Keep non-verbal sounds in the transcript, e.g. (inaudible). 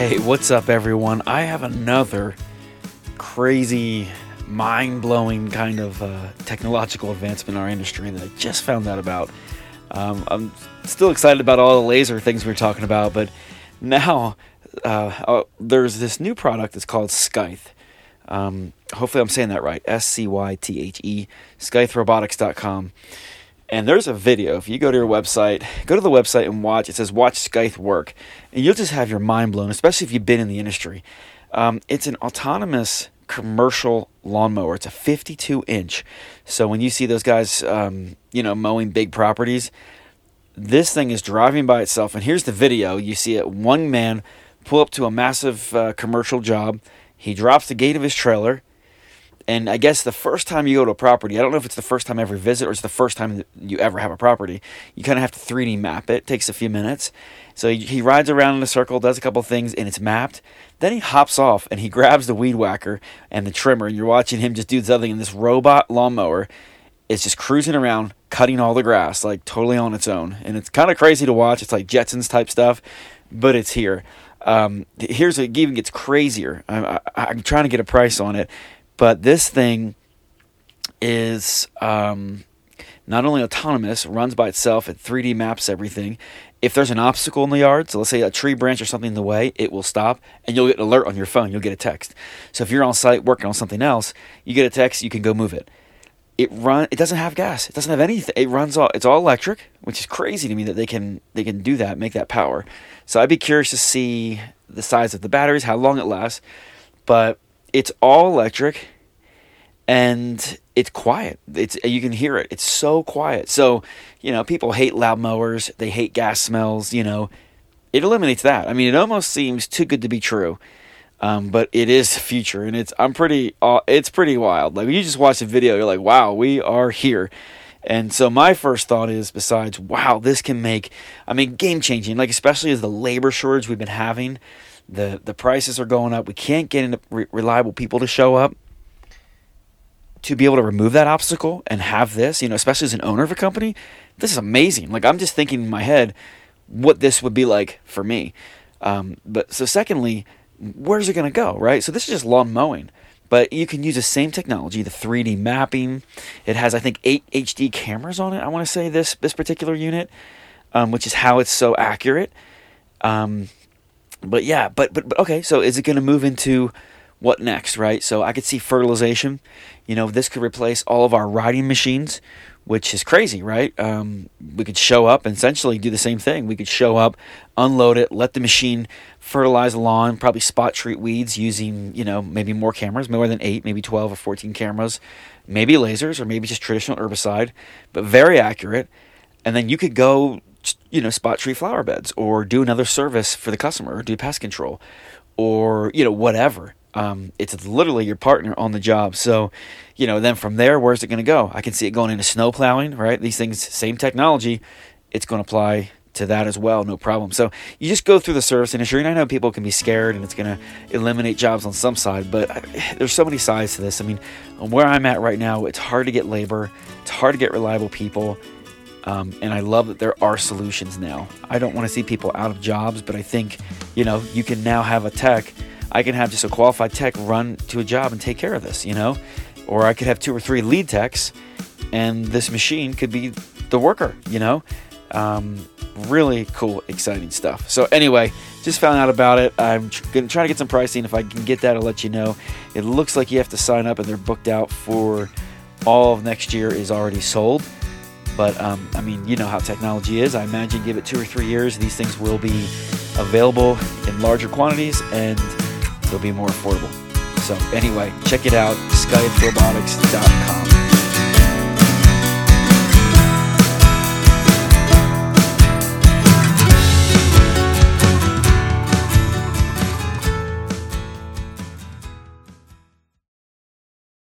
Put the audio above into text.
Hey, what's up, everyone? I have another crazy, mind blowing kind of uh, technological advancement in our industry that I just found out about. Um, I'm still excited about all the laser things we are talking about, but now uh, uh, there's this new product that's called Scythe. Um, hopefully, I'm saying that right S C Y T H E, scytherobotics.com. And there's a video. If you go to your website, go to the website and watch. It says "Watch Scythe Work," and you'll just have your mind blown, especially if you've been in the industry. Um, it's an autonomous commercial lawnmower. It's a 52 inch. So when you see those guys, um, you know, mowing big properties, this thing is driving by itself. And here's the video. You see it one man pull up to a massive uh, commercial job. He drops the gate of his trailer and I guess the first time you go to a property, I don't know if it's the first time ever visit or it's the first time you ever have a property, you kind of have to 3D map it. It takes a few minutes. So he rides around in a circle, does a couple things, and it's mapped. Then he hops off and he (laughs) grabs the weed whacker and the trimmer, and you're watching him just do something. And this robot lawnmower is just cruising around, cutting all the grass, like totally on its own. And it's kind of crazy to watch. It's like Jetsons type stuff, but it's here. Um, here's it even gets crazier. I, I'm trying to get a price on it but this thing is um, not only autonomous, runs by itself, it 3D maps everything. If there's an obstacle in the yard, so let's say a tree branch or something in the way, it will stop and you'll get an alert on your phone. You'll get a text. So if you're on site working on something else, you get a text, you can go move it. It run it doesn't have gas. It doesn't have anything. It runs all it's all electric, which is crazy to me that they can they can do that, make that power. So I'd be curious to see the size of the batteries, how long it lasts. But it's all electric and it's quiet. It's you can hear it. It's so quiet. So, you know, people hate loud mowers, they hate gas smells, you know. It eliminates that. I mean, it almost seems too good to be true. Um, but it is the future and it's I'm pretty uh, it's pretty wild. Like you just watch the video, you're like, "Wow, we are here." And so my first thought is besides, wow, this can make I mean, game changing, like especially as the labor shortage we've been having, the the prices are going up. We can't get re- reliable people to show up to be able to remove that obstacle and have this, you know, especially as an owner of a company, this is amazing. Like I'm just thinking in my head what this would be like for me. Um, but so secondly, where's it going to go, right? So this is just lawn mowing, but you can use the same technology, the 3D mapping. It has, I think, eight HD cameras on it. I want to say this this particular unit, um, which is how it's so accurate. Um, but yeah, but but but okay. So is it going to move into what next, right? So I could see fertilization. You know, this could replace all of our riding machines, which is crazy, right? Um, we could show up and essentially do the same thing. We could show up, unload it, let the machine fertilize the lawn, probably spot treat weeds using, you know, maybe more cameras, more than eight, maybe 12 or 14 cameras, maybe lasers or maybe just traditional herbicide, but very accurate. And then you could go, you know, spot tree flower beds or do another service for the customer or do pest control or, you know, whatever um, it's literally your partner on the job. So, you know, then from there, where's it going to go? I can see it going into snow plowing, right? These things, same technology, it's going to apply to that as well, no problem. So you just go through the service industry, and I know people can be scared, and it's going to eliminate jobs on some side, but I, (sighs) there's so many sides to this. I mean, where I'm at right now, it's hard to get labor, it's hard to get reliable people. Um, and I love that there are solutions now. I don't want to see people out of jobs, but I think, you know, you can now have a tech I can have just a qualified tech run to a job and take care of this, you know? Or I could have two or three lead techs and this machine could be the worker, you know? Um, really cool, exciting stuff. So, anyway, just found out about it. I'm tr- going to try to get some pricing. If I can get that, I'll let you know. It looks like you have to sign up and they're booked out for all of next year is already sold. But um, I mean, you know how technology is. I imagine give it two or three years, these things will be available in larger quantities and they'll be more affordable. So, anyway, check it out, scytherobotics.com.